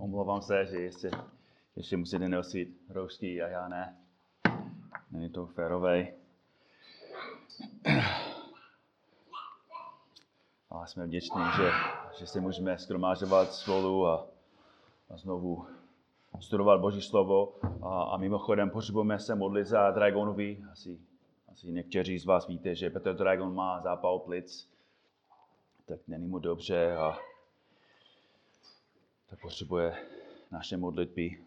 Omlouvám se, že ještě, ještě musíte nosit roušky a já ne. Není to férové. Ale jsme vděční, že, že se můžeme skromážovat spolu a, a znovu studovat Boží slovo. A, a mimochodem potřebujeme se modlit za Dragonovi. Asi, asi někteří z vás víte, že Petr Dragon má zápal plic. Tak není mu dobře a tak potřebuje naše modlitby.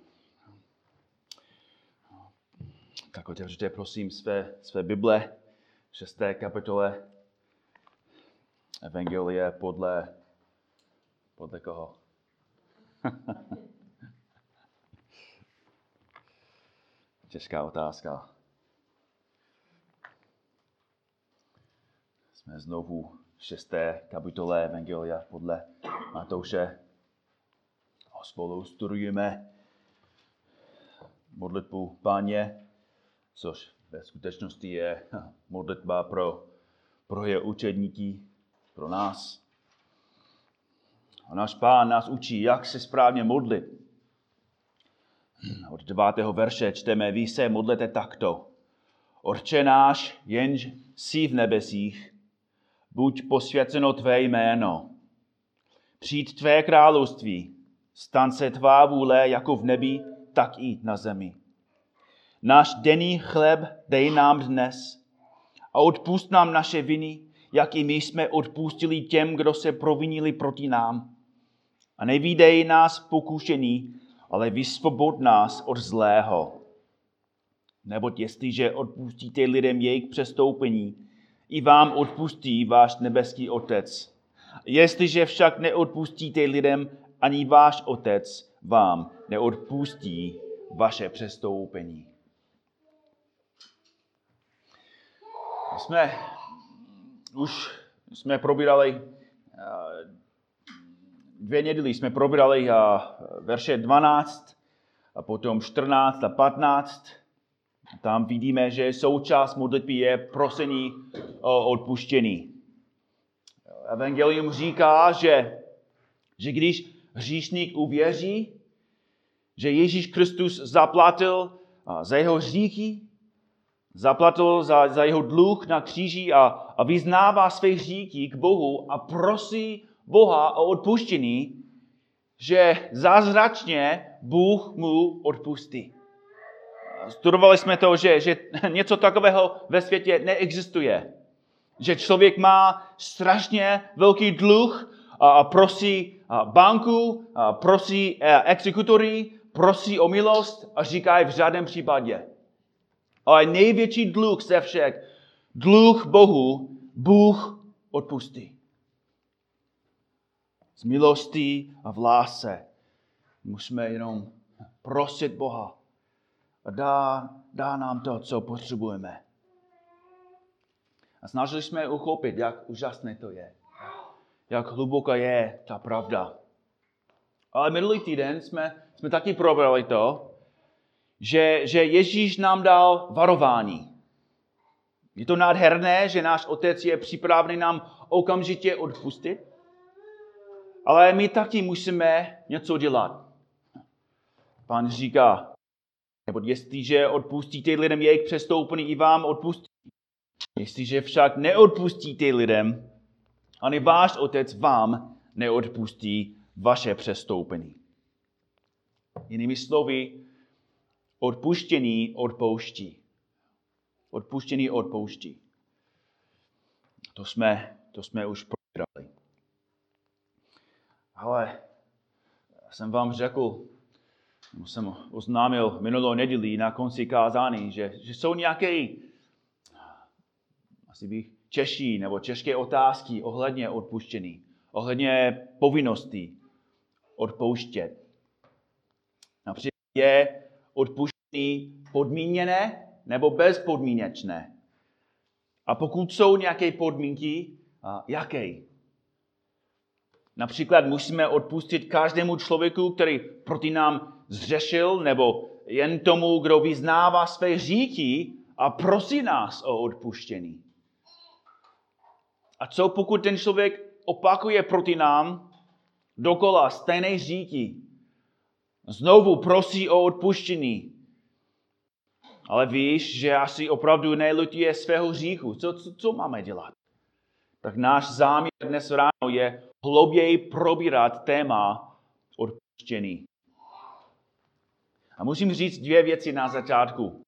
Tak otevřete prosím své, své Bible, šesté kapitole Evangelie podle, podle koho? Těžká otázka. Jsme znovu v šesté kapitole Evangelia podle Matouše spolu studujeme modlitbu Páně, což ve skutečnosti je modlitba pro, pro je učedníky, pro nás. A náš Pán nás učí, jak se správně modlit. Od devátého verše čteme, vy se modlete takto. Orče náš, jenž jsi v nebesích, buď posvěceno tvé jméno. Přijď tvé království, Stan se tvá vůle jako v nebi, tak i na zemi. Náš denní chleb dej nám dnes a odpust nám naše viny, jak i my jsme odpustili těm, kdo se provinili proti nám. A nevídej nás pokušení, ale vysvobod nás od zlého. Neboť jestliže odpustíte lidem jejich přestoupení, i vám odpustí váš nebeský Otec. Jestliže však neodpustíte lidem ani váš otec vám neodpustí vaše přestoupení. Jsme už jsme probírali eh, dvě neděli jsme probírali eh, verše 12 a potom 14 a 15. Tam vidíme, že součást modlitby je prosení o odpuštění. Evangelium říká, že, že když hříšník uvěří, že Ježíš Kristus zaplatil za jeho hříchy, zaplatil za, za jeho dluh na kříži a, a vyznává své hříchy k Bohu a prosí Boha o odpuštění, že zázračně Bůh mu odpustí. Studovali jsme to, že, že něco takového ve světě neexistuje. Že člověk má strašně velký dluh a prosí banku, prosí exekutory, prosí o milost a říkají v žádném případě. Ale největší dluh ze všech, dluh Bohu, Bůh odpustí. Z milosti a v lásce musíme jenom prosit Boha a dá, dá nám to, co potřebujeme. A snažili jsme uchopit, jak úžasné to je jak hluboká je ta pravda. Ale minulý týden jsme, jsme taky probrali to, že, že Ježíš nám dal varování. Je to nádherné, že náš otec je připravený nám okamžitě odpustit, ale my taky musíme něco dělat. Pán říká, nebo jestliže odpustíte lidem jejich přestoupení, i vám odpustí. Jestliže však neodpustíte lidem, ani váš otec vám neodpustí vaše přestoupení. Jinými slovy, odpuštění odpouští. Odpuštění odpouští. To jsme, to jsme už probírali. Ale jsem vám řekl, jsem oznámil minulou neděli na konci kázání, že, že jsou nějaké, asi bych češí nebo české otázky ohledně odpuštění, ohledně povinností odpouštět. Například je odpuštění podmíněné nebo bezpodmínečné. A pokud jsou nějaké podmínky, jaké? Například musíme odpustit každému člověku, který proti nám zřešil, nebo jen tomu, kdo vyznává své říky a prosí nás o odpuštění. A co pokud ten člověk opakuje proti nám dokola stejné říky Znovu prosí o odpuštění. Ale víš, že asi opravdu nelutuje svého hříchu. Co, co, co máme dělat? Tak náš záměr dnes ráno je hlouběji probírat téma odpuštění. A musím říct dvě věci na začátku.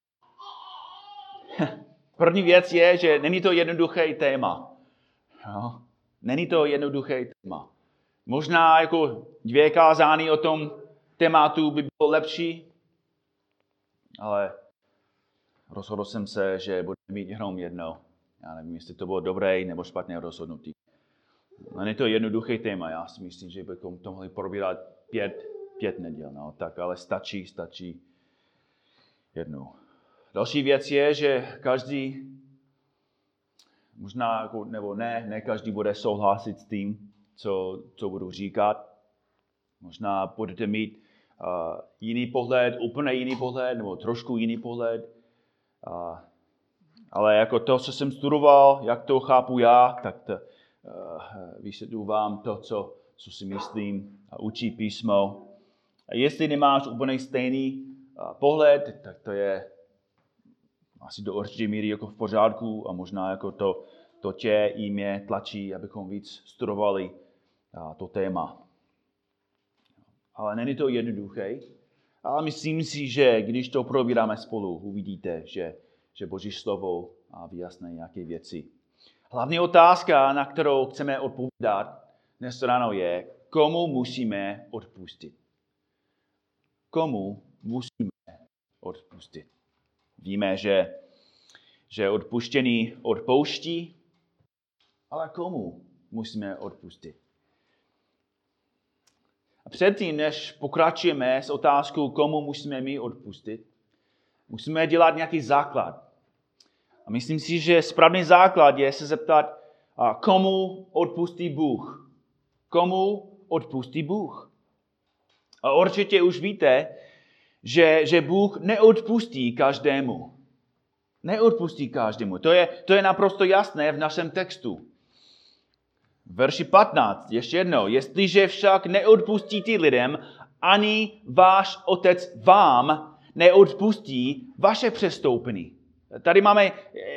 První věc je, že není to jednoduché téma. Jo? Není to jednoduché téma. Možná jako dvě kázání o tom tématu by bylo lepší, ale rozhodl jsem se, že budu mít jenom jedno. Já nevím, jestli to bylo dobré nebo špatné rozhodnutí. Není to jednoduché téma, já si myslím, že bychom to mohli probírat pět, pět neděl, no, tak ale stačí, stačí jednou. Další věc je, že každý, možná jako, nebo ne, ne každý bude souhlasit s tím, co, co budu říkat. Možná budete mít uh, jiný pohled, úplně jiný pohled, nebo trošku jiný pohled. Uh, ale jako to, co jsem studoval, jak to chápu já, tak to, uh, vysvětluji vám to, co, co si myslím a učí písmo. A jestli nemáš úplně stejný uh, pohled, tak to je asi do určité míry jako v pořádku a možná jako to, to tě i mě tlačí, abychom víc studovali to téma. Ale není to jednoduché, ale myslím si, že když to probíráme spolu, uvidíte, že, že Boží slovo vyjasní nějaké věci. Hlavní otázka, na kterou chceme odpovídat dnes ráno je, komu musíme odpustit. Komu musíme odpustit. Víme, že, že odpuštění odpouští, ale komu musíme odpustit? A předtím, než pokračujeme s otázkou, komu musíme my odpustit, musíme dělat nějaký základ. A myslím si, že správný základ je se zeptat, komu odpustí Bůh. Komu odpustí Bůh. A určitě už víte, že, že Bůh neodpustí každému. Neodpustí každému. To je, to je naprosto jasné v našem textu. Verši 15, ještě jednou. Jestliže však neodpustíte lidem, ani váš otec vám neodpustí vaše přestoupení. Tady máme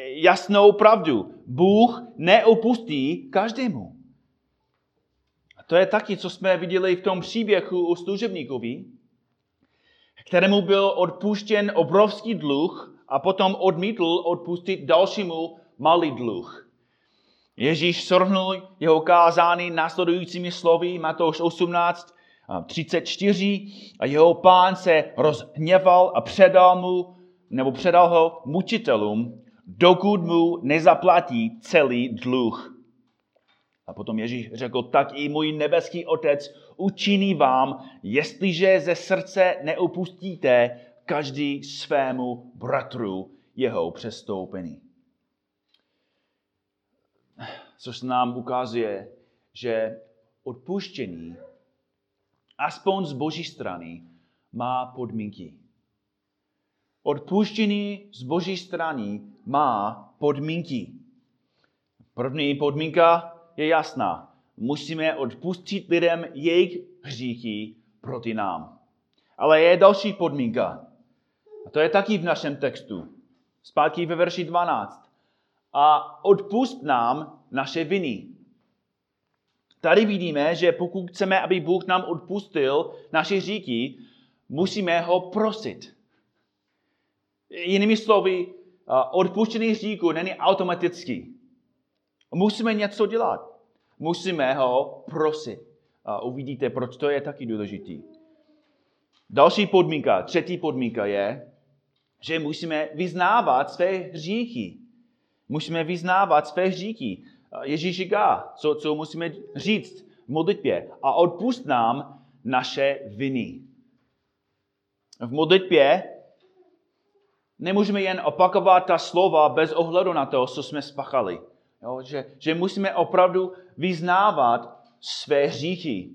jasnou pravdu. Bůh neopustí každému. A to je taky, co jsme viděli v tom příběhu o služebníkovi, kterému byl odpuštěn obrovský dluh a potom odmítl odpustit dalšímu malý dluh. Ježíš shrnul jeho kázání následujícími slovy Matouš 18, 34 a jeho pán se rozhněval a předal mu, nebo předal ho mučitelům, dokud mu nezaplatí celý dluh. A potom Ježíš řekl, tak i můj nebeský otec učiní vám, jestliže ze srdce neopustíte každý svému bratru jeho přestoupení což nám ukazuje, že odpuštění, aspoň z boží strany, má podmínky. Odpuštění z boží strany má podmínky. První podmínka je jasná. Musíme odpustit lidem jejich hříchy proti nám. Ale je další podmínka. A to je taky v našem textu. Zpátky ve verši 12. A odpust nám naše viny. Tady vidíme, že pokud chceme, aby Bůh nám odpustil naše říky, musíme ho prosit. Jinými slovy, odpuštěný říku není automatický. Musíme něco dělat. Musíme ho prosit. A uvidíte, proč to je taky důležitý. Další podmínka, třetí podmínka je, že musíme vyznávat své hříchy. Musíme vyznávat své hříchy. Ježíš říká, co, co musíme říct v modlitbě. A odpust nám naše viny. V modlitbě nemůžeme jen opakovat ta slova bez ohledu na to, co jsme spachali. Jo, že, že musíme opravdu vyznávat své hříchy.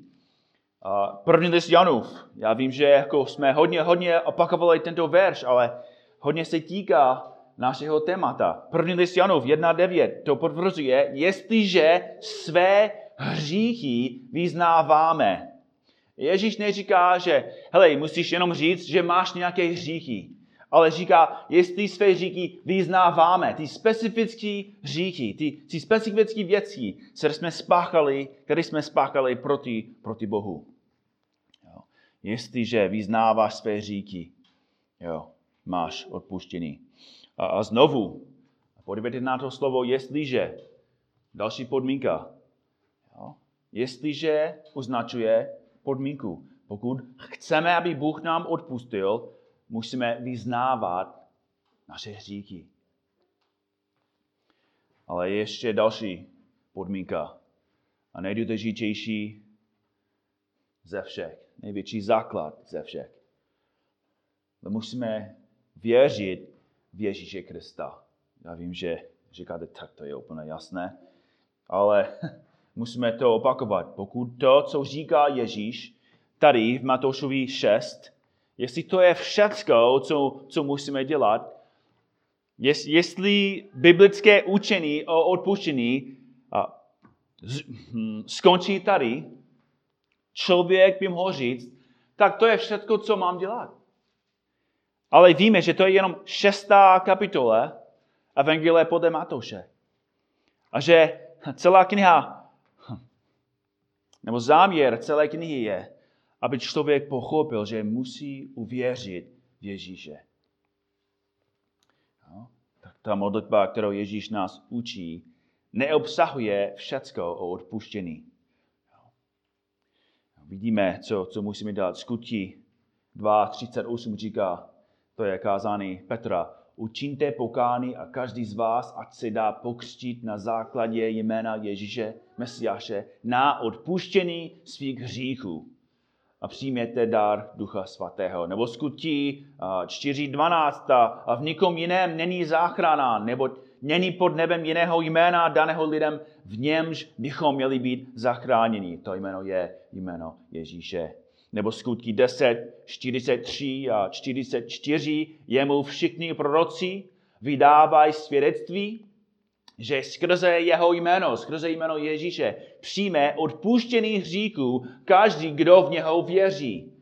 Uh, první list Janův. Já vím, že jako jsme hodně, hodně opakovali tento verš, ale hodně se týká našeho témata. První list Janov 1.9 to potvrzuje, jestliže své hříchy vyznáváme. Ježíš neříká, že hele, musíš jenom říct, že máš nějaké hříchy. Ale říká, jestli své hříchy vyznáváme, ty specifické hříchy, ty, ty specifické věci, které jsme spáchali, které jsme spáchali proti, proti Bohu. Jo. Jestliže vyznáváš své hříchy, jo, máš odpuštění. A, a znovu, podívejte na to slovo, jestliže, další podmínka, jo, jestliže označuje podmínku. Pokud chceme, aby Bůh nám odpustil, musíme vyznávat naše hříchy. Ale ještě další podmínka a nejdůležitější ze všech, největší základ ze všech. My musíme věřit v Ježíše Krista. Já vím, že říkáte, tak to je úplně jasné, ale musíme to opakovat. Pokud to, co říká Ježíš tady v Matoušovi 6, jestli to je všecko, co, co musíme dělat, jestli biblické učení o odpuštění hm, skončí tady, člověk by mohl říct, tak to je všechno, co mám dělat. Ale víme, že to je jenom šestá kapitola Evangelie podle Matouše. A že celá kniha nebo záměr celé knihy je, aby člověk pochopil, že musí uvěřit v Ježíše. No, tak ta modlitba, kterou Ježíš nás učí, neobsahuje všecko o odpuštění. Vidíme, co, co musíme dělat. Skutí 2.38 říká, to je kázání Petra, učiňte pokány a každý z vás, ať se dá pokřtít na základě jména Ježíše Mesiáše na odpuštění svých hříchů a přijměte dar Ducha Svatého. Nebo skutí 4.12. A v nikom jiném není záchrana, nebo není pod nebem jiného jména daného lidem, v němž bychom měli být zachráněni. To jméno je jméno Ježíše nebo skutky 10, 43 a 44, jemu všichni proroci vydávají svědectví, že skrze jeho jméno, skrze jméno Ježíše, přijme odpuštěný hříků každý, kdo v něho věří.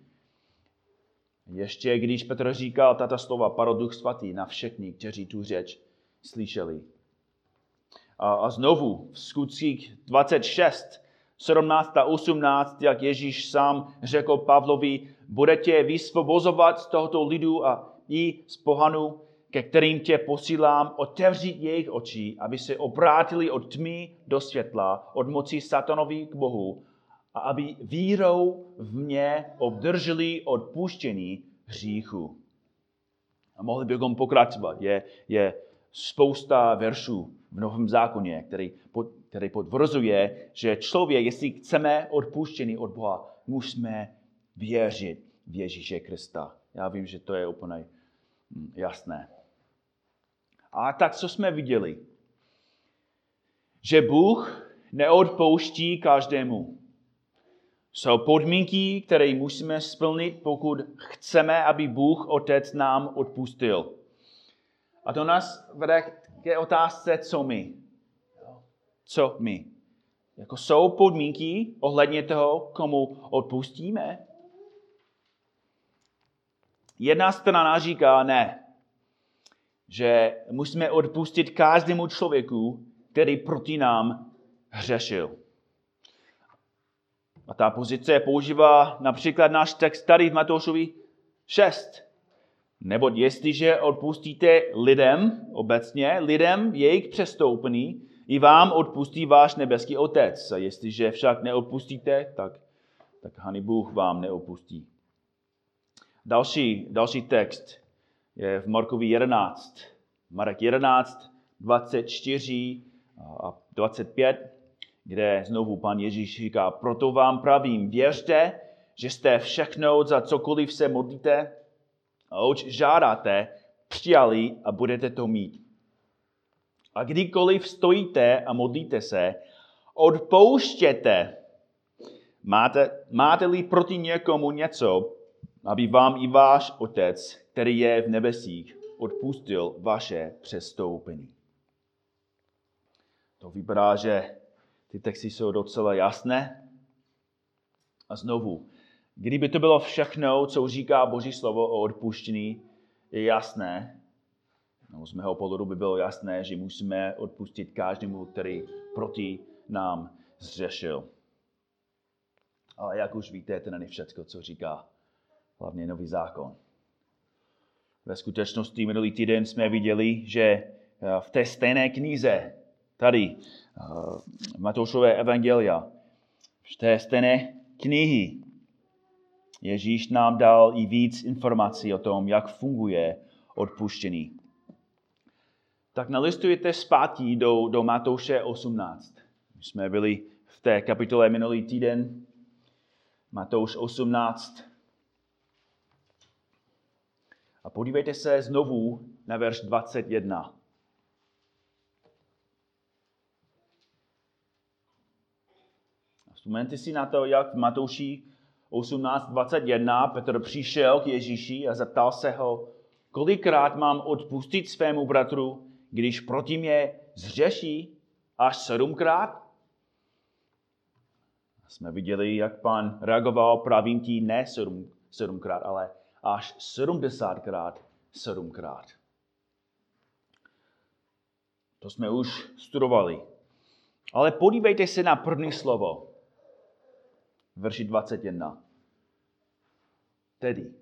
Ještě když Petr říkal tato slova, padl duch svatý na všechny, kteří tu řeč slyšeli. A, a znovu v skutcích 26, 17 a 18, jak Ježíš sám řekl Pavlovi, budete vysvobozovat z tohoto lidu a i z pohanu, ke kterým tě posílám, otevřít jejich oči, aby se obrátili od tmy do světla, od moci satanovi k Bohu, a aby vírou v mě obdrželi odpuštění hříchu. A mohli bychom pokračovat. Je, je spousta veršů v Novém zákoně, který, který potvrzuje, že člověk, jestli chceme odpuštění od Boha, musíme věřit v Ježíše Krista. Já vím, že to je úplně hm, jasné. A tak, co jsme viděli? Že Bůh neodpouští každému. Jsou podmínky, které musíme splnit, pokud chceme, aby Bůh Otec nám odpustil. A to nás vede k otázce, co my. Co my. Jako jsou podmínky ohledně toho, komu odpustíme? Jedna strana říká ne, že musíme odpustit každému člověku, který proti nám hřešil. A ta pozice používá například náš text tady v Matoušovi 6. Nebo jestliže odpustíte lidem, obecně, lidem jejich přestoupení, i vám odpustí váš nebeský Otec. A jestliže však neodpustíte, tak, tak ani Bůh vám neopustí. Další, další text je v Markovi 11. Marek 11, 24 a 25, kde znovu pan Ježíš říká, proto vám pravím, věřte, že jste všechno, za cokoliv se modlíte, a oč žádáte, přijali a budete to mít. A kdykoliv stojíte a modlíte se, odpouštěte. Máte, máte-li proti někomu něco, aby vám i váš Otec, který je v nebesích, odpustil vaše přestoupení. To vypadá, že ty texty jsou docela jasné. A znovu, Kdyby to bylo všechno, co říká Boží slovo o odpuštění, je jasné, no z mého pohledu by bylo jasné, že musíme odpustit každému, který proti nám zřešil. Ale jak už víte, to není všechno, co říká hlavně nový zákon. Ve skutečnosti minulý týden jsme viděli, že eh, v té stejné knize, tady, eh, Matoušové evangelia, v té stejné knihy, Ježíš nám dal i víc informací o tom, jak funguje odpuštění. Tak nalistujete zpátky do, do Matouše 18. My jsme byli v té kapitole minulý týden. Matouš 18. A podívejte se znovu na verš 21. Vzpomeňte si na to, jak v Matouši 18.21 Petr přišel k Ježíši a zeptal se ho, kolikrát mám odpustit svému bratru, když proti mě zřeší až sedmkrát? Jsme viděli, jak pan reagoval pravým tí ne sedm, sedmkrát, ale až sedmdesátkrát sedmkrát. To jsme už studovali. Ale podívejte se na první slovo verši 21. Tedy.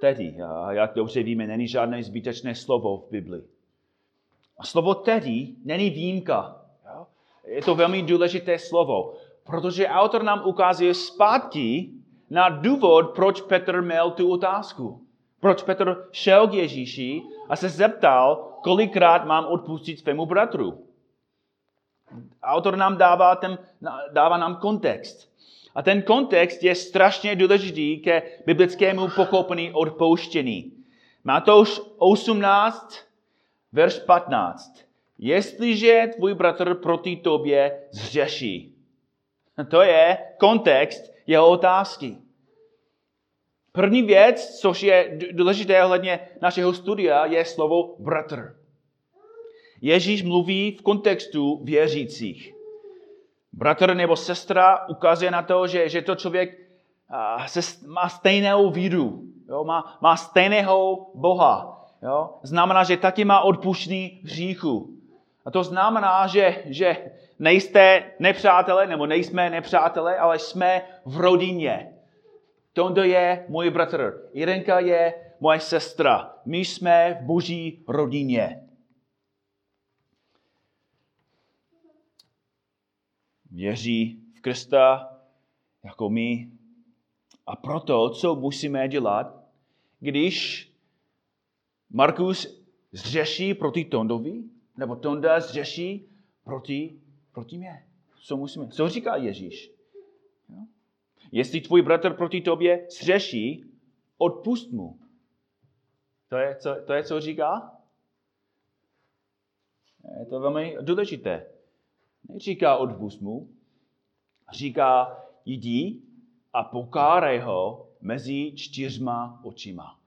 Tedy, a jak dobře víme, není žádné zbytečné slovo v Bibli. A slovo tedy není výjimka. Je to velmi důležité slovo, protože autor nám ukazuje zpátky na důvod, proč Petr měl tu otázku. Proč Petr šel k Ježíši a se zeptal, kolikrát mám odpustit svému bratru. Autor nám dává, ten, dává nám kontext. A ten kontext je strašně důležitý ke biblickému pochopení odpouštění. Matouš 18, verš 15. Jestliže tvůj bratr proti tobě zřeší. To je kontext jeho otázky. První věc, což je důležité ohledně našeho studia, je slovo bratr. Ježíš mluví v kontextu věřících. Bratr nebo sestra ukazuje na to, že, že to člověk se, má stejnou víru, jo? Má, má stejného Boha. Jo? Znamená, že taky má odpuštění hříchu. A to znamená, že, že nejste nepřátelé, nebo nejsme nepřátelé, ale jsme v rodině. Tondo je můj bratr. Irenka je moje sestra. My jsme v boží rodině. věří v Krista jako my. A proto, co musíme dělat, když Markus zřeší proti Tondovi, nebo Tonda zřeší proti, proti mě. Co musíme? Co říká Ježíš? Jo? Jestli tvůj bratr proti tobě zřeší, odpust mu. To je, co, to je, co říká? Je to velmi důležité. Neříká odpust mu, říká jdi a pokárej ho mezi čtyřma očima.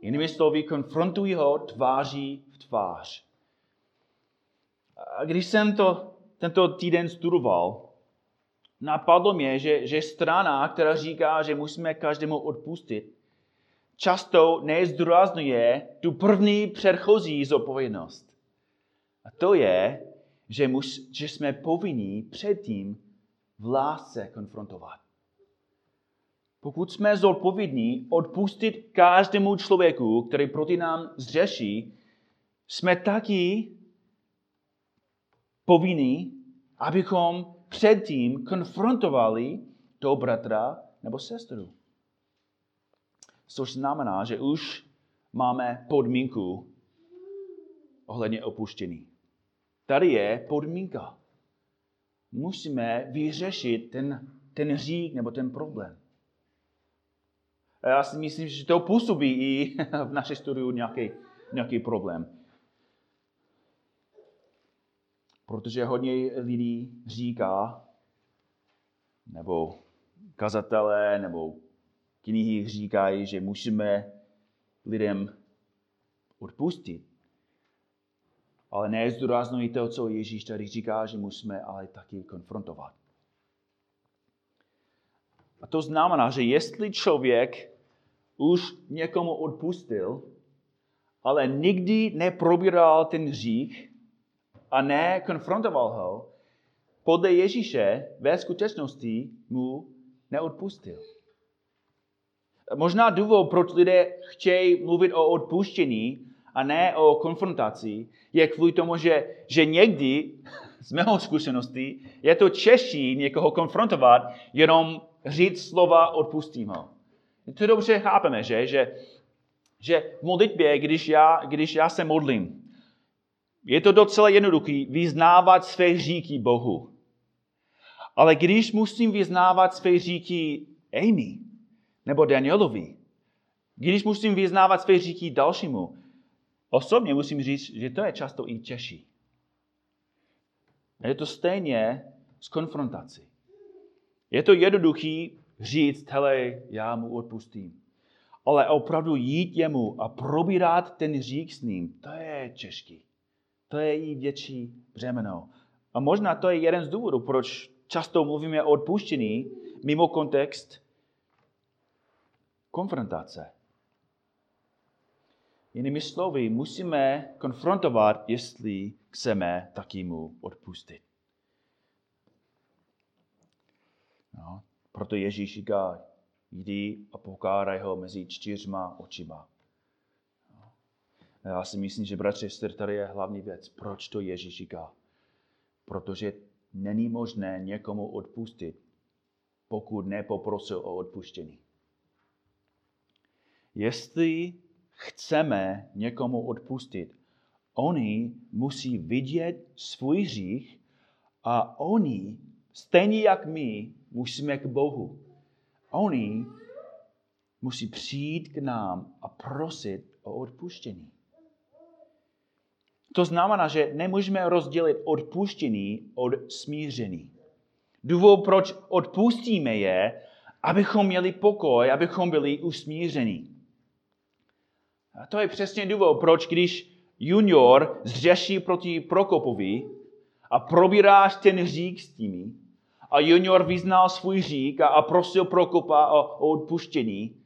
Jinými slovy, konfrontuj ho tváří v tvář. A když jsem to tento týden studoval, napadlo mě, že, že strana, která říká, že musíme každému odpustit, často nezdůrazňuje tu první předchozí zodpovědnost. A to je, že, mus, že jsme povinni předtím v lásce konfrontovat. Pokud jsme zodpovědní odpustit každému člověku, který proti nám zřeší, jsme taky povinni, abychom předtím konfrontovali toho bratra nebo sestru. Což znamená, že už máme podmínku ohledně opuštění. Tady je podmínka. Musíme vyřešit ten, ten hřích nebo ten problém. A já si myslím, že to působí i v naší studiu nějaký, nějaký problém. Protože hodně lidí říká, nebo kazatelé, nebo knihy říkají, že musíme lidem odpustit ale nezdůraznují to, co Ježíš tady říká, že musíme ale taky konfrontovat. A to znamená, že jestli člověk už někomu odpustil, ale nikdy neprobíral ten hřích a nekonfrontoval ho, podle Ježíše ve skutečnosti mu neodpustil. Možná důvod, proč lidé chtějí mluvit o odpuštění a ne o konfrontaci, je kvůli tomu, že, že někdy, z mého zkušenosti, je to češí někoho konfrontovat, jenom říct slova odpustím ho. To dobře chápeme, že? že? Že v modlitbě, když já, když já se modlím, je to docela jednoduché vyznávat své hříky Bohu. Ale když musím vyznávat své hříky Amy nebo Danielovi, když musím vyznávat své hříky dalšímu, osobně musím říct, že to je často i těžší. Je to stejně s konfrontací. Je to jednoduchý říct, hele, já mu odpustím. Ale opravdu jít jemu a probírat ten řík s ním, to je těžký. To je i větší břemeno. A možná to je jeden z důvodů, proč často mluvíme o odpuštění mimo kontext konfrontace. Jinými slovy, musíme konfrontovat, jestli chceme taky mu odpustit. No, proto Ježíš říká, jdi a pokáraj ho mezi čtyřma očima. Já si myslím, že bratři, sestry, tady je hlavní věc. Proč to Ježíš říká? Protože není možné někomu odpustit, pokud nepoprosil o odpuštění. Jestli chceme někomu odpustit, oni musí vidět svůj hřích a oni, stejně jak my, musíme k Bohu. Oni musí přijít k nám a prosit o odpuštění. To znamená, že nemůžeme rozdělit odpuštění od smíření. Důvod, proč odpustíme, je, abychom měli pokoj, abychom byli usmíření. A to je přesně důvod, proč když junior zřeší proti Prokopovi a probíráš ten hřík s tím, a junior vyznal svůj hřík a, prosil Prokopa o, o odpuštění,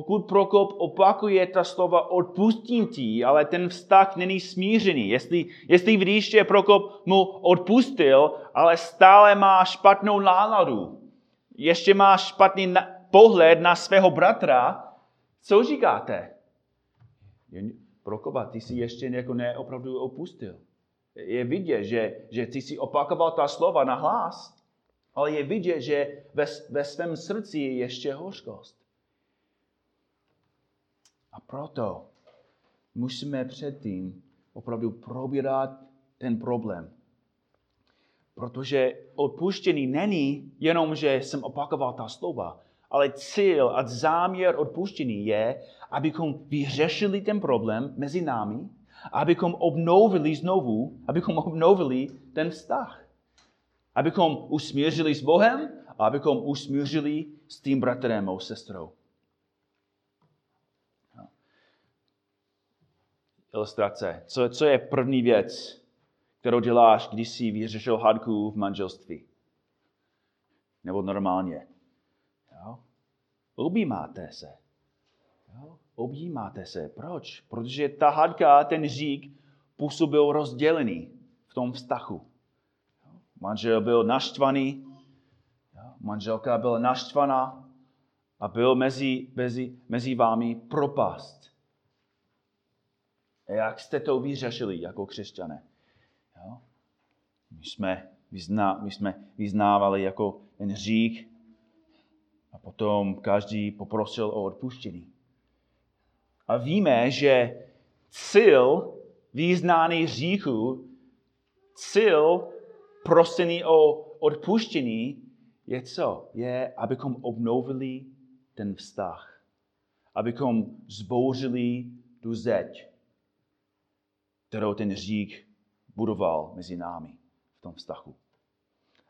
pokud Prokop opakuje ta slova odpustím ti, ale ten vztah není smířený. Jestli, jestli vidíš, že Prokop mu odpustil, ale stále má špatnou náladu, ještě má špatný na, pohled na svého bratra, co říkáte? Prokopa, ty si ještě jako neopravdu opustil. Je vidět, že, že ty si opakoval ta slova na hlas, ale je vidět, že ve, ve svém srdci je ještě hořkost. A proto musíme předtím opravdu probírat ten problém. Protože odpuštění není jenom, že jsem opakoval ta slova, ale cíl a záměr odpuštění je, abychom vyřešili ten problém mezi námi, abychom obnovili znovu, abychom obnovili ten vztah. Abychom usmířili s Bohem a abychom usmířili s tím bratrem a sestrou. Ilustrace. Co, co je první věc, kterou děláš, když jsi vyřešil hádku v manželství? Nebo normálně? Jo? Objímáte se. Jo? Objímáte se. Proč? Protože ta hádka, ten řík, působil rozdělený v tom vztahu. Manžel byl naštvaný, manželka byla naštvaná a byl mezi, mezi, mezi vámi propast. Jak jste to vyřešili jako křesťané? Jo? My, jsme, vyzná, my jsme vyznávali jako ten hřích a potom každý poprosil o odpuštění. A víme, že cíl význání hříchu, cíl prosení o odpuštění je co? Je, abychom obnovili ten vztah. Abychom zbouřili tu zeď kterou ten řík budoval mezi námi v tom vztahu.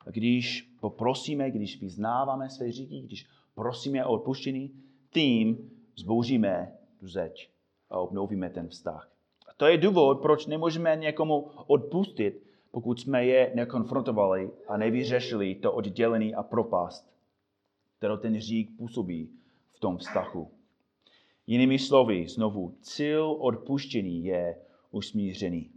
A když poprosíme, když vyznáváme své říky, když prosíme o odpuštění, tím zbouříme tu zeď a obnovíme ten vztah. A to je důvod, proč nemůžeme někomu odpustit, pokud jsme je nekonfrontovali a nevyřešili to oddělení a propast. kterou ten hřích působí v tom vztahu. Jinými slovy, znovu, cíl odpuštění je usmířený.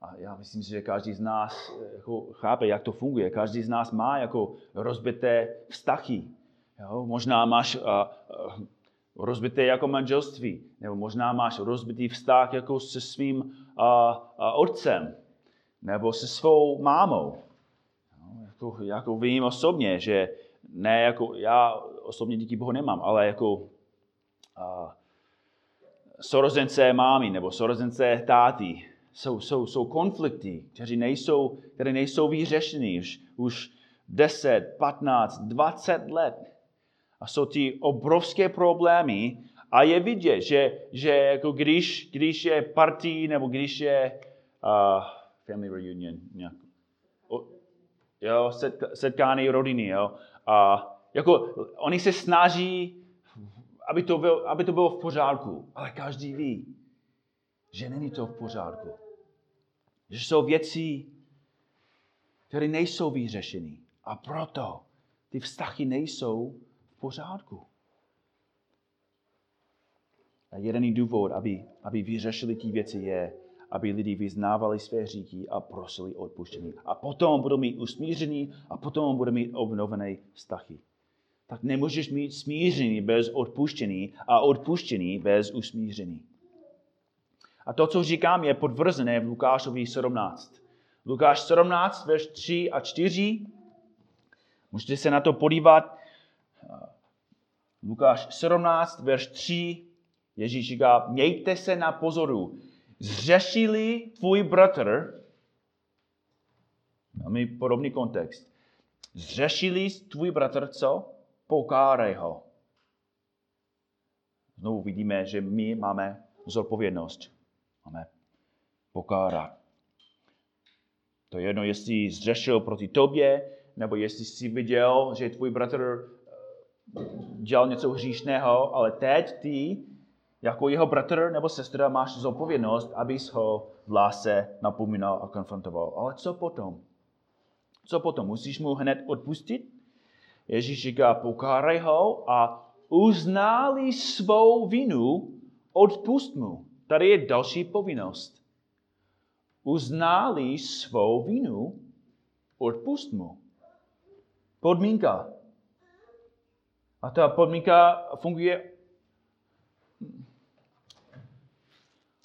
A já myslím si, že každý z nás jako chápe, jak to funguje. Každý z nás má jako rozbité vztahy. Jo? Možná máš uh, uh, rozbité jako manželství, nebo možná máš rozbitý vztah jako se svým uh, uh, otcem, nebo se svou mámou. No, jako, jako vím osobně, že ne jako já osobně díky Bohu nemám, ale jako uh, sorozence mámy nebo sorozence táty. Jsou, jsou, jsou konflikty, které nejsou, které nejsou vyřešeny už, už 10, 15, 20 let. A jsou ty obrovské problémy a je vidět, že, že jako když, když je party nebo když je uh, family reunion, nějak, o, jo, set, setkání rodiny, jo, a jako oni se snaží, aby to, bylo, aby to bylo v pořádku, ale každý ví, že není to v pořádku. Že jsou věci, které nejsou vyřešeny. A proto ty vztahy nejsou v pořádku. A jeden důvod, aby, aby vyřešili ty věci, je, aby lidi vyznávali své říky a prosili o odpuštění. A potom budou mít usmíření a potom budou mít obnovené vztahy. Tak nemůžeš mít smíření bez odpuštění a odpuštění bez usmíření. A to, co říkám, je podvrzené v Lukášovi 17. Lukáš 17, verš 3 a 4. Můžete se na to podívat. Lukáš 17, verš 3. Ježíš říká, mějte se na pozoru zřešili tvůj bratr, máme podobný kontext, zřešili tvůj bratr, co? Pokárej ho. Znovu vidíme, že my máme zodpovědnost. Máme pokárat. To je jedno, jestli zřešil proti tobě, nebo jestli jsi viděl, že tvůj bratr eh, dělal něco hříšného, ale teď ty jako jeho bratr nebo sestra máš zodpovědnost, abys ho v lásce napomínal a konfrontoval. Ale co potom? Co potom? Musíš mu hned odpustit? Ježíš říká, pokárej ho a uználi svou vinu, odpust mu. Tady je další povinnost. Uználi svou vinu, odpust mu. Podmínka. A ta podmínka funguje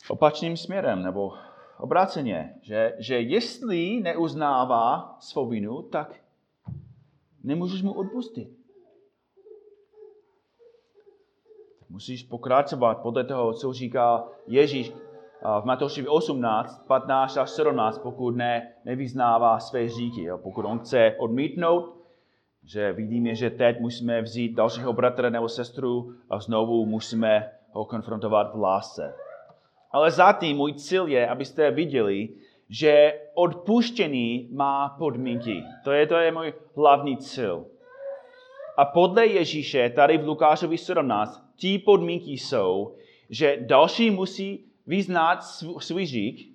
opačným směrem, nebo obráceně, že, že jestli neuznává svou vinu, tak nemůžeš mu odpustit. Musíš pokračovat podle toho, co říká Ježíš v Matoušovi 18, 15 až 17, pokud ne, nevyznává své říky. Pokud on chce odmítnout, že vidíme, že teď musíme vzít dalšího bratra nebo sestru a znovu musíme ho konfrontovat v lásce. Ale zatím můj cíl je, abyste viděli, že odpuštění má podmínky. To je, to je můj hlavní cíl. A podle Ježíše, tady v Lukášovi 17, tí podmínky jsou, že další musí vyznat svůj řík,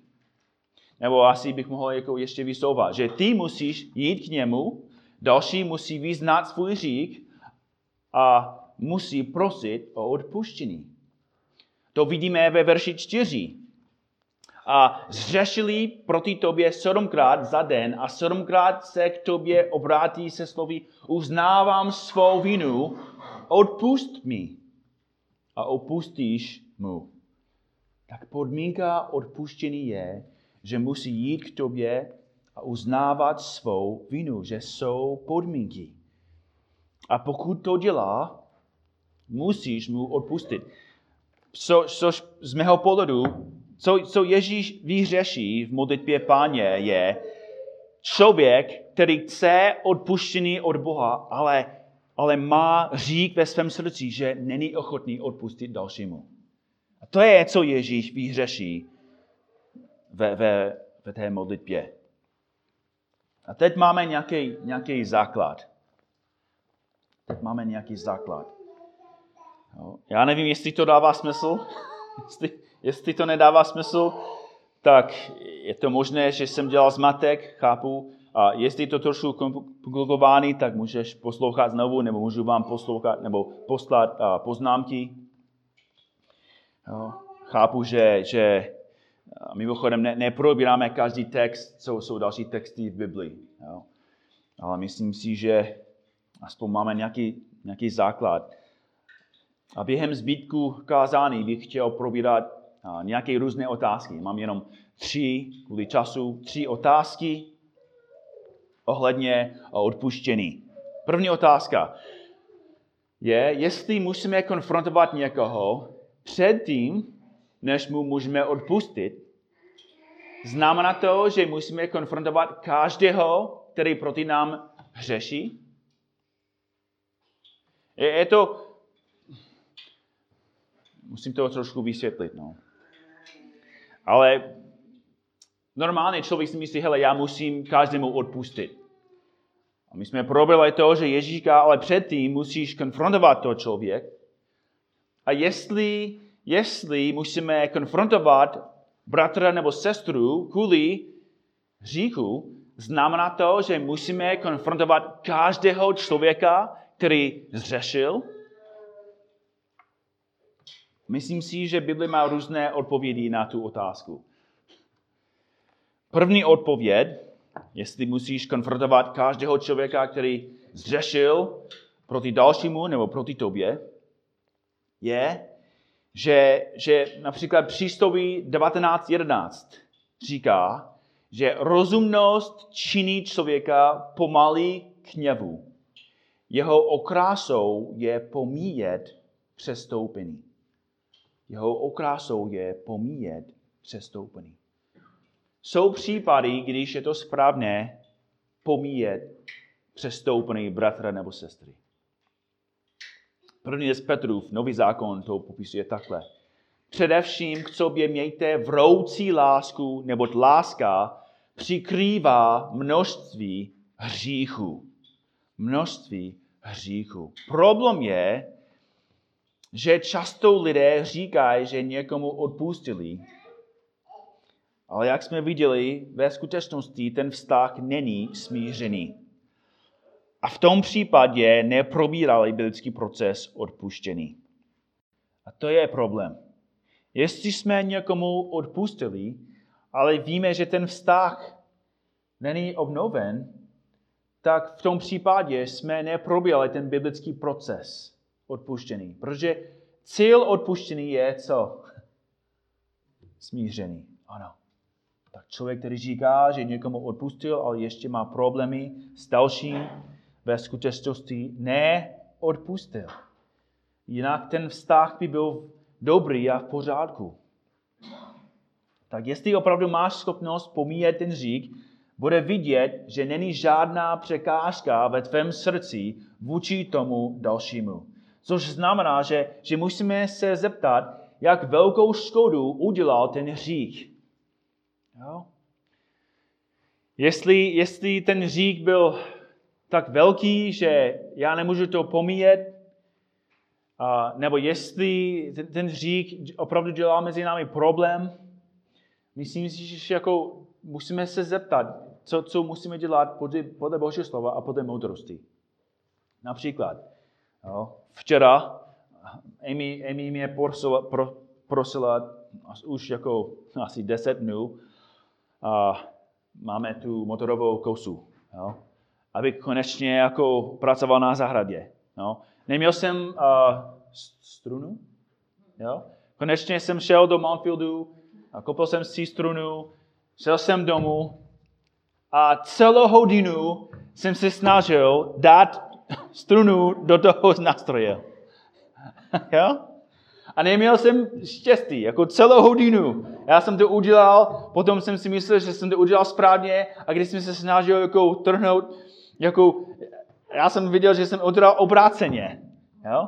nebo asi bych mohl jako ještě vysouvat, že ty musíš jít k němu, další musí vyznat svůj řík a musí prosit o odpuštění. To vidíme ve verši 4. A zřešili proti tobě sedmkrát za den a sedmkrát se k tobě obrátí se slovy uznávám svou vinu, odpust mi a opustíš mu. Tak podmínka odpuštění je, že musí jít k tobě a uznávat svou vinu, že jsou podmínky. A pokud to dělá, musíš mu odpustit co, co z mého pohledu, co, co Ježíš vyřeší v modlitbě páně, je člověk, který chce odpuštění od Boha, ale, ale má řík ve svém srdci, že není ochotný odpustit dalšímu. A to je, co Ježíš vyřeší ve, ve, ve té modlitbě. A teď máme nějaký, nějaký základ. Teď máme nějaký základ. Já nevím, jestli to dává smysl. jestli to nedává smysl, tak je to možné, že jsem dělal zmatek, chápu, a jestli je to trošku komplikovaný, tak můžeš poslouchat znovu, nebo můžu vám poslouchat, nebo poslat poznámky. Jo. Chápu, že, že mimochodem ne, neprobíráme každý text, co jsou další texty v Biblii. Jo. Ale myslím si, že aspoň máme nějaký, nějaký základ. A během zbytku kázání bych chtěl probírat nějaké různé otázky. Mám jenom tři, kvůli času, tři otázky ohledně odpuštění. První otázka je, jestli musíme konfrontovat někoho předtím, než mu můžeme odpustit. Znamená to, že musíme konfrontovat každého, který proti nám hřeší? Je, je to... Musím to trošku vysvětlit. No. Ale normálně člověk si myslí, hele, já musím každému odpustit. A my jsme probrali to, že Ježíš říká, ale předtím musíš konfrontovat to člověk. A jestli, jestli musíme konfrontovat bratra nebo sestru kvůli hříchu, znamená to, že musíme konfrontovat každého člověka, který zřešil? Myslím si, že Bible má různé odpovědi na tu otázku. První odpověď, jestli musíš konfrontovat každého člověka, který zřešil proti dalšímu nebo proti tobě, je, že, že například přístoví 19.11 říká, že rozumnost činí člověka pomalý k hněvu. Jeho okrásou je pomíjet přestoupení. Jeho okrásou je pomíjet přestoupení. Jsou případy, když je to správné pomíjet přestoupený bratra nebo sestry. První z Petrův, nový zákon to popisuje takhle. Především k sobě mějte vroucí lásku, neboť láska přikrývá množství hříchů. Množství hříchů. Problém je, že často lidé říkají, že někomu odpustili, ale jak jsme viděli, ve skutečnosti ten vztah není smířený. A v tom případě neprobírali biblický proces odpuštění. A to je problém. Jestli jsme někomu odpustili, ale víme, že ten vztah není obnoven, tak v tom případě jsme neprobírali ten biblický proces odpuštění. Protože cíl odpuštění je co? Smířený. Ano. Tak člověk, který říká, že někomu odpustil, ale ještě má problémy s dalším, ve skutečnosti neodpustil. Jinak ten vztah by byl dobrý a v pořádku. Tak jestli opravdu máš schopnost pomíjet ten řík, bude vidět, že není žádná překážka ve tvém srdci vůči tomu dalšímu. Což znamená, že, že musíme se zeptat, jak velkou škodu udělal ten hřích. Jo? Jestli, jestli ten hřích byl tak velký, že já nemůžu to pomíjet, a, nebo jestli ten, ten hřích opravdu dělá mezi námi problém, myslím si, že jako musíme se zeptat, co, co musíme dělat podle, podle Božího slova a podle moudrosti. Například, jo, včera Amy, Amy mě prosila, pro, prosila už jako asi 10 dnů a máme tu motorovou kosu. Jo abych konečně jako pracoval na zahradě. Jo. Neměl jsem uh, strunu, jo. Konečně jsem šel do Mountfieldu, a koupil jsem si strunu, šel jsem domů a celou hodinu jsem se snažil dát strunu do toho nástroje. jo? A neměl jsem štěstí, jako celou hodinu. Já jsem to udělal, potom jsem si myslel, že jsem to udělal správně a když jsem se snažil jako trhnout jako, já jsem viděl, že jsem udělal obráceně. Jo?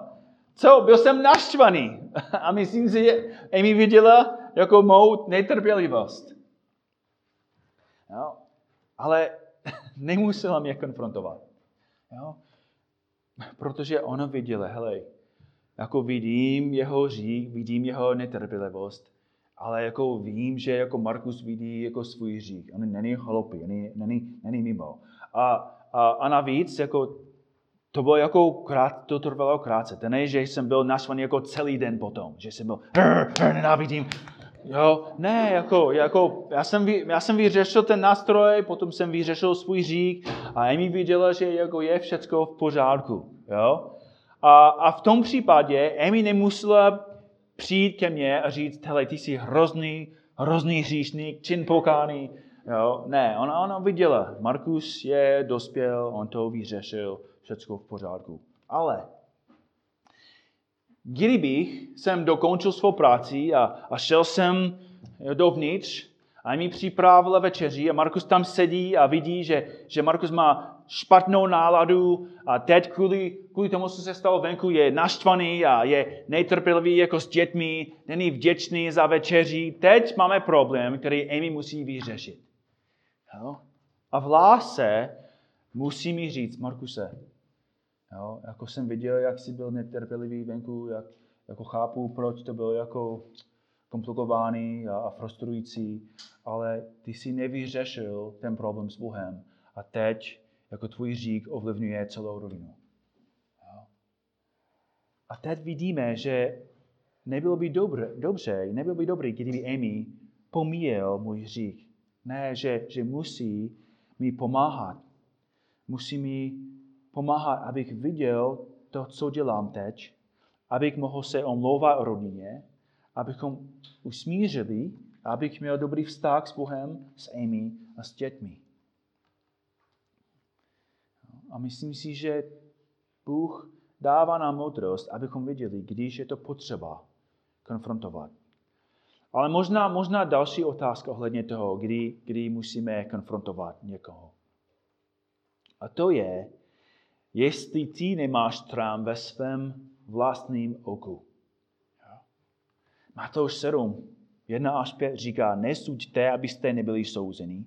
Co, byl jsem naštvaný. A myslím si, že Amy viděla jako mou netrpělivost. Jo? Ale nemusela mě konfrontovat. Jo? Protože ona viděla, hele, jako vidím jeho řík, vidím jeho netrpělivost, ale jako vím, že jako Markus vidí jako svůj hřích. On není hloupý, není, není, není mimo. A, a, a navíc jako to bylo jako krát, to trvalo krátce. To ne, že jsem byl naštvaný jako celý den potom, že jsem byl, nenávidím, Jo, ne, jako, jako já, jsem, já jsem vyřešil ten nástroj, potom jsem vyřešil svůj řík a Amy viděla, že jako je všechno v pořádku. Jo? A, a v tom případě Amy nemusela přijít ke mně a říct, hele, ty jsi hrozný, hrozný hříšník, čin pokáný. Jo? Ne, ona, ona viděla, Markus je dospěl, on to vyřešil, všechno v pořádku. Ale Kdybych jsem dokončil svou práci a, a šel jsem dovnitř a mi připravila večeři a Markus tam sedí a vidí, že, že Markus má špatnou náladu a teď kvůli, kvůli tomu, co se stalo venku, je naštvaný a je netrpělivý jako s dětmi, není vděčný za večeři. Teď máme problém, který Amy musí vyřešit. A v lásce musí mi říct, Markuse, Jo? Jako jsem viděl, jak jsi byl netrpělivý venku, jak, jako chápu, proč to bylo jako komplikovaný a, a frustrující, ale ty si nevyřešil ten problém s Bohem a teď jako tvůj řík ovlivňuje celou rodinu. Jo? A teď vidíme, že nebylo by dobré, dobře, nebylo by dobré, kdyby Amy pomíjel můj hřích. Ne, že, že musí mi pomáhat. Musí mi pomáhat, abych viděl to, co dělám teď, abych mohl se omlouvat o rodině, abychom usmířili, abych měl dobrý vztah s Bohem, s Amy a s dětmi. A myslím si, že Bůh dává nám moudrost, abychom viděli, když je to potřeba konfrontovat. Ale možná, možná další otázka ohledně toho, kdy, kdy musíme konfrontovat někoho. A to je, jestli ty nemáš trám ve svém vlastním oku. Matouš 7, 1 až 5 říká, nesuďte, abyste nebyli souzení,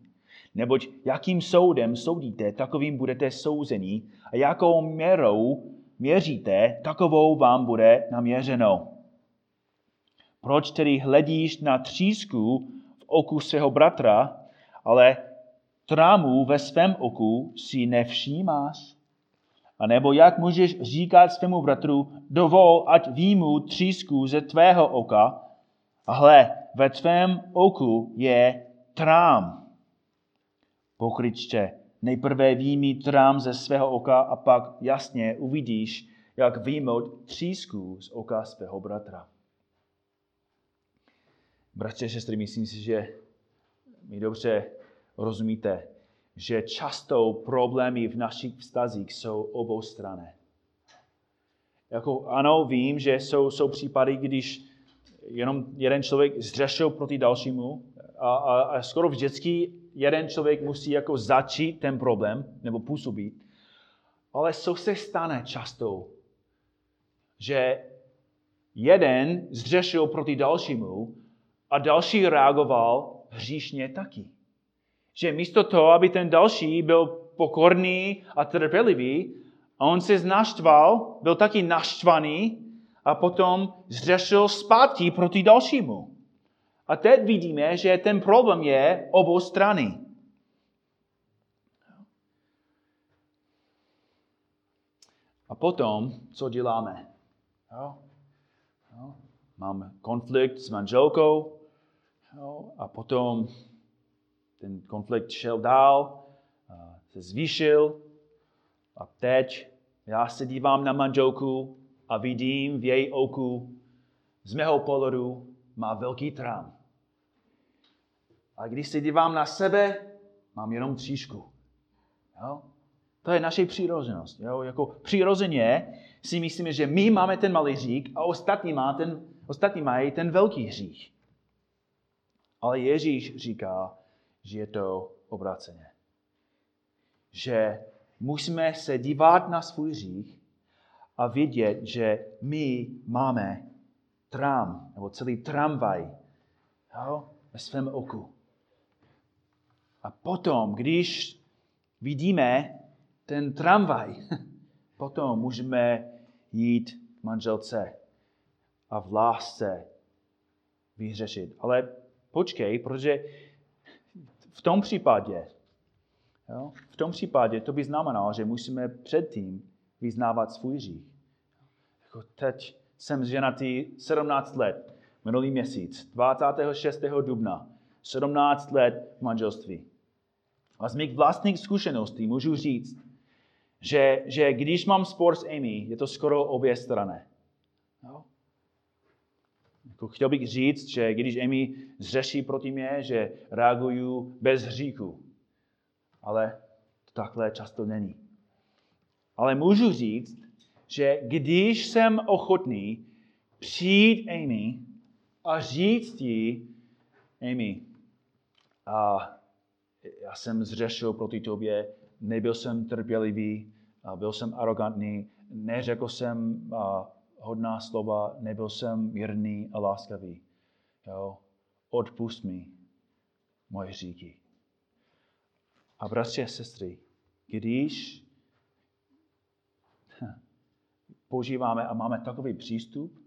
neboť jakým soudem soudíte, takovým budete souzení a jakou měrou měříte, takovou vám bude naměřeno. Proč tedy hledíš na třísku v oku svého bratra, ale trámu ve svém oku si nevšímáš? A nebo jak můžeš říkat svému bratru, dovol, ať výjmu třísku ze tvého oka, a hle, ve tvém oku je trám. Pokryčte, nejprve výjmi trám ze svého oka a pak jasně uvidíš, jak výjmout třísku z oka svého bratra. Bratře, sestry, myslím si, že mi dobře rozumíte, že často problémy v našich vztazích jsou obou strany. Jako, ano, vím, že jsou, jsou případy, když jenom jeden člověk zřešil proti dalšímu a, a, a skoro vždycky jeden člověk musí jako začít ten problém nebo působit. Ale co se stane často? Že jeden zřešil proti dalšímu a další reagoval hříšně taky. Že místo toho, aby ten další byl pokorný a trpělivý, a on se znaštval, byl taky naštvaný a potom zřešil zpátky proti dalšímu. A teď vidíme, že ten problém je obou strany. A potom, co děláme? Jo? Mám konflikt s manželkou a potom ten konflikt šel dál, se zvýšil a teď já se dívám na manželku a vidím v její oku z mého pohledu má velký trám. A když se dívám na sebe, mám jenom tříšku. Jo? To je naše přirozenost. Jo? Jako přirozeně si myslíme, že my máme ten malý hřích a ostatní, má ten, ostatní mají ten velký hřích. Ale Ježíš říká, že je to obráceně. Že musíme se dívat na svůj hřích a vědět, že my máme tram, nebo celý tramvaj jo, ve svém oku. A potom, když vidíme ten tramvaj, potom můžeme jít k manželce a v lásce vyřešit. Ale počkej, protože v tom případě, jo, v tom případě to by znamenalo, že musíme předtím vyznávat svůj hřích. Jako teď jsem ženatý 17 let, minulý měsíc, 26. dubna, 17 let v manželství. A z mých vlastních zkušeností můžu říct, že, že když mám spor s Amy, je to skoro obě strany. Jo? Jako chtěl bych říct, že když Amy zřeší proti mě, že reaguju bez hříku. Ale to takhle často není. Ale můžu říct, že když jsem ochotný přijít Amy a říct jí, Amy, a já jsem zřešil proti tobě, nebyl jsem trpělivý, byl jsem arrogantní, neřekl jsem hodná slova, nebyl jsem mírný a láskavý. Jo? Odpust mi moje říky. A bratři a sestry, když používáme a máme takový přístup,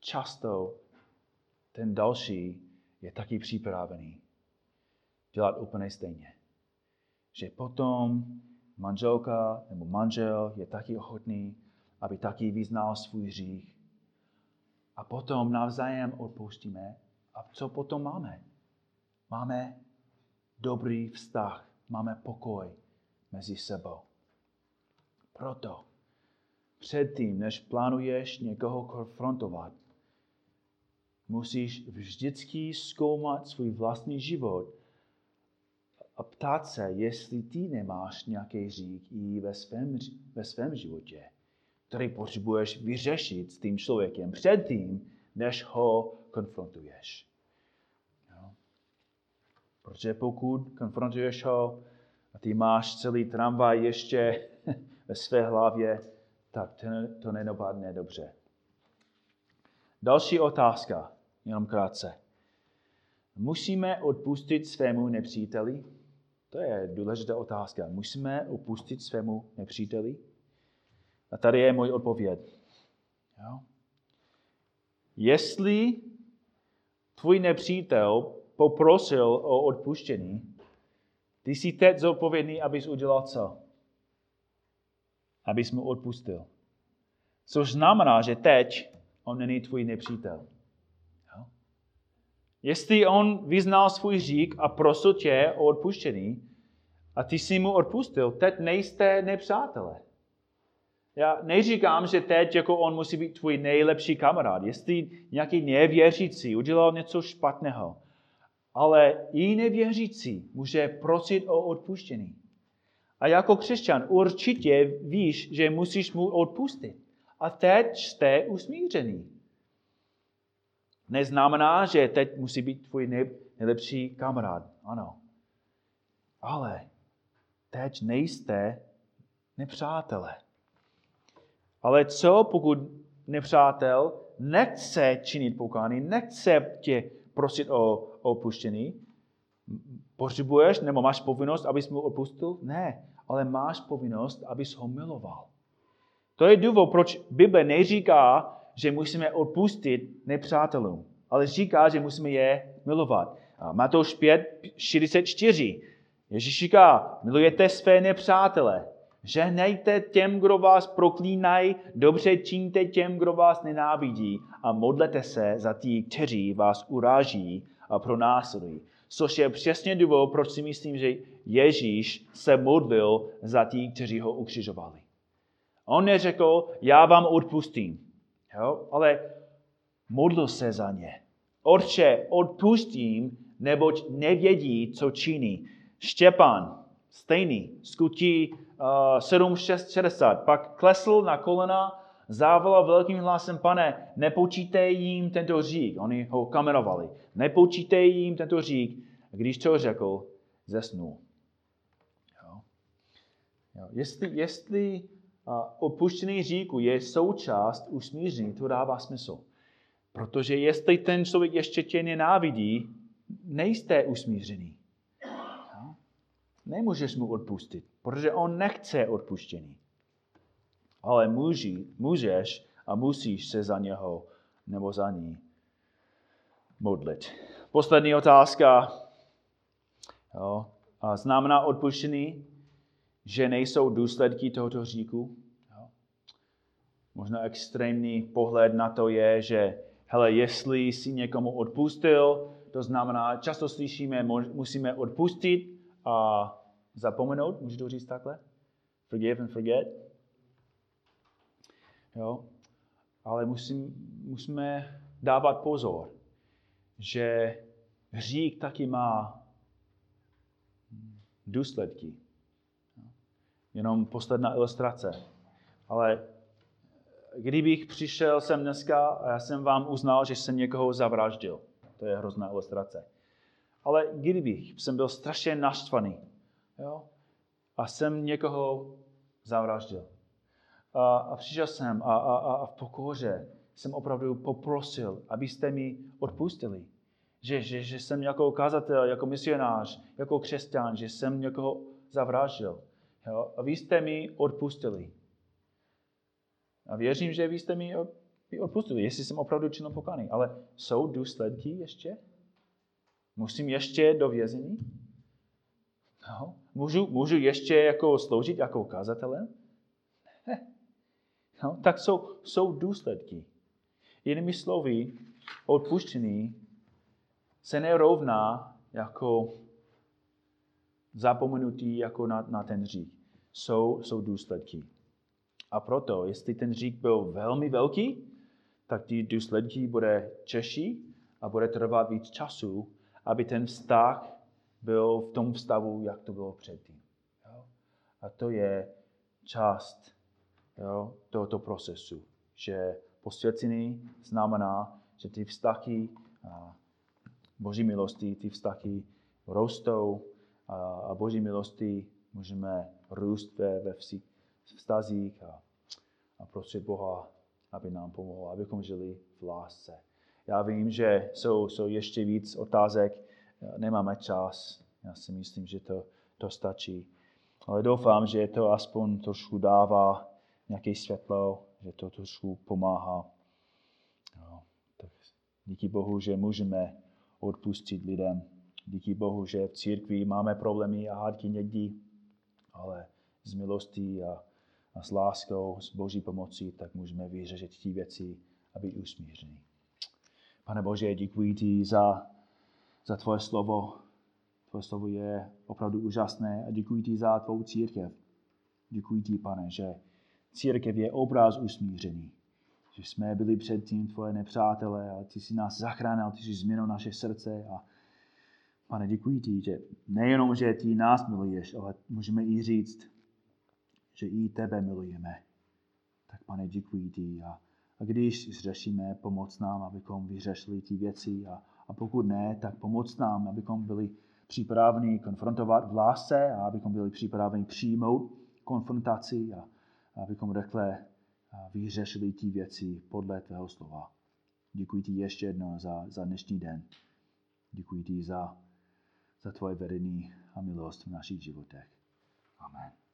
často ten další je taky připravený dělat úplně stejně. Že potom manželka nebo manžel je taky ochotný, aby taky vyznal svůj hřích. A potom navzájem odpustíme. A co potom máme? Máme dobrý vztah, máme pokoj mezi sebou. Proto předtím, než plánuješ někoho konfrontovat, musíš vždycky zkoumat svůj vlastní život a ptát se, jestli ty nemáš nějaký řík i ve svém, ve svém životě, který potřebuješ vyřešit s tím člověkem předtím, než ho konfrontuješ. Jo? Protože pokud konfrontuješ ho a ty máš celý tramvaj ještě ve své hlavě, tak to, to nedopadne dobře. Další otázka, jenom krátce. Musíme odpustit svému nepříteli? To je důležitá otázka. Musíme opustit svému nepříteli? A tady je můj odpověď. Jo? Jestli tvůj nepřítel poprosil o odpuštění, ty jsi teď zodpovědný, abys udělal co? Abys mu odpustil. Což znamená, že teď on není tvůj nepřítel. Jestli on vyznal svůj řík a prosil tě o odpuštění a ty jsi mu odpustil, teď nejste nepřátelé. Já neříkám, že teď jako on musí být tvůj nejlepší kamarád. Jestli nějaký nevěřící udělal něco špatného, ale i nevěřící může prosit o odpuštění. A jako křesťan určitě víš, že musíš mu odpustit. A teď jste usmířený neznamená, že teď musí být tvůj nejlepší kamarád. Ano. Ale teď nejste nepřátelé. Ale co, pokud nepřátel nechce činit pokání, nechce tě prosit o, opuštění? Potřebuješ nebo máš povinnost, abys mu odpustil? Ne, ale máš povinnost, abys ho miloval. To je důvod, proč Bible neříká, že musíme odpustit nepřátelům, ale říká, že musíme je milovat. Matouš 5, 44. Ježíš říká, milujete své nepřátele, žehnejte těm, kdo vás proklínají, dobře činíte těm, kdo vás nenávidí a modlete se za tí, kteří vás uráží a pronásledují. Což je přesně důvod, proč si myslím, že Ježíš se modlil za tí, kteří ho ukřižovali. On neřekl, já vám odpustím. Jo? Ale modl se za ně. Otče, odpustím, neboť nevědí, co činí. Štěpán, stejný, skutí uh, 7, 6, 60. Pak klesl na kolena, závolal velkým hlasem, pane, nepočítej jim tento řík. Oni ho kamerovali. Nepočítej jim tento řík. Když to řekl, zesnul. Jo? Jo. Jestli, jestli opuštěný říku je součást usmíření, to dává smysl. Protože jestli ten člověk ještě tě nenávidí, nejste usmířený. Nemůžeš mu odpustit, protože on nechce odpuštění. Ale můži, můžeš a musíš se za něho nebo za ní modlit. Poslední otázka. Jo. A znamená odpuštění, že nejsou důsledky tohoto říku. Jo. Možná extrémní pohled na to je, že hele, jestli si někomu odpustil, to znamená, často slyšíme, musíme odpustit a zapomenout, můžu to říct takhle? Forgive and forget. Jo? Ale musím, musíme dávat pozor, že hřík taky má důsledky. Jenom posledná ilustrace. Ale kdybych přišel sem dneska a já jsem vám uznal, že jsem někoho zavraždil, to je hrozná ilustrace. Ale kdybych jsem byl strašně naštvaný jo, a jsem někoho zavraždil a, a přišel jsem a, a, a v pokoře jsem opravdu poprosil, abyste mi odpustili. Že, že, že jsem jako kazatel, jako misionář, jako křesťan, že jsem někoho zavraždil. Jo? A vy jste mi odpustili. A věřím, že vy jste mi odpustili, jestli jsem opravdu činil pokány. Ale jsou důsledky ještě? Musím ještě do vězení? No. Můžu, můžu ještě jako sloužit jako kazatelem? No, tak jsou, jsou důsledky. Jinými slovy, odpuštění se nerovná jako zapomenutí jako na, na ten řík. Jsou, jsou důsledky. A proto, jestli ten řík byl velmi velký, tak ty důsledky bude češí a bude trvat víc času, aby ten vztah byl v tom stavu, jak to bylo předtím. Jo? A to je část jo, tohoto procesu, že posvěcený znamená, že ty vztahy a Boží milosti, ty vztahy rostou a, a Boží milosti můžeme růst ve, ve vztazích a, a prosit Boha, aby nám pomohl, abychom žili v lásce. Já vím, že jsou, jsou ještě víc otázek, nemáme čas, já si myslím, že to, to stačí. Ale doufám, že to aspoň trošku dává nějaké světlo, že to trošku pomáhá. No, tak díky Bohu, že můžeme odpustit lidem. Díky Bohu, že v církvi máme problémy a hádky někdy, ale z milostí a, a s láskou, s Boží pomocí, tak můžeme vyřešit ty věci a být usmířený. Pane Bože, děkuji ti za, za tvoje slovo. Tvoje slovo je opravdu úžasné a děkuji ti za tvou církev. Děkuji ti, pane, že církev je obraz usmířený. Že jsme byli předtím tvoje nepřátelé, ale ty jsi nás zachránil, ty jsi změnil naše srdce a Pane, děkuji ti, že nejenom, že ty nás miluješ, ale můžeme i říct, že i tebe milujeme. Tak pane, děkuji ti a, a když řešíme, pomoc nám, abychom vyřešili ty věci a, a pokud ne, tak pomoc nám, abychom byli připraveni konfrontovat v lásce a abychom byli připraveni přijmout konfrontaci a, abychom rychle vyřešili ty věci podle tvého slova. Děkuji ti ještě jednou za, za dnešní den. Děkuji ti za, za tvoje vedení a milost v našich životech. Amen.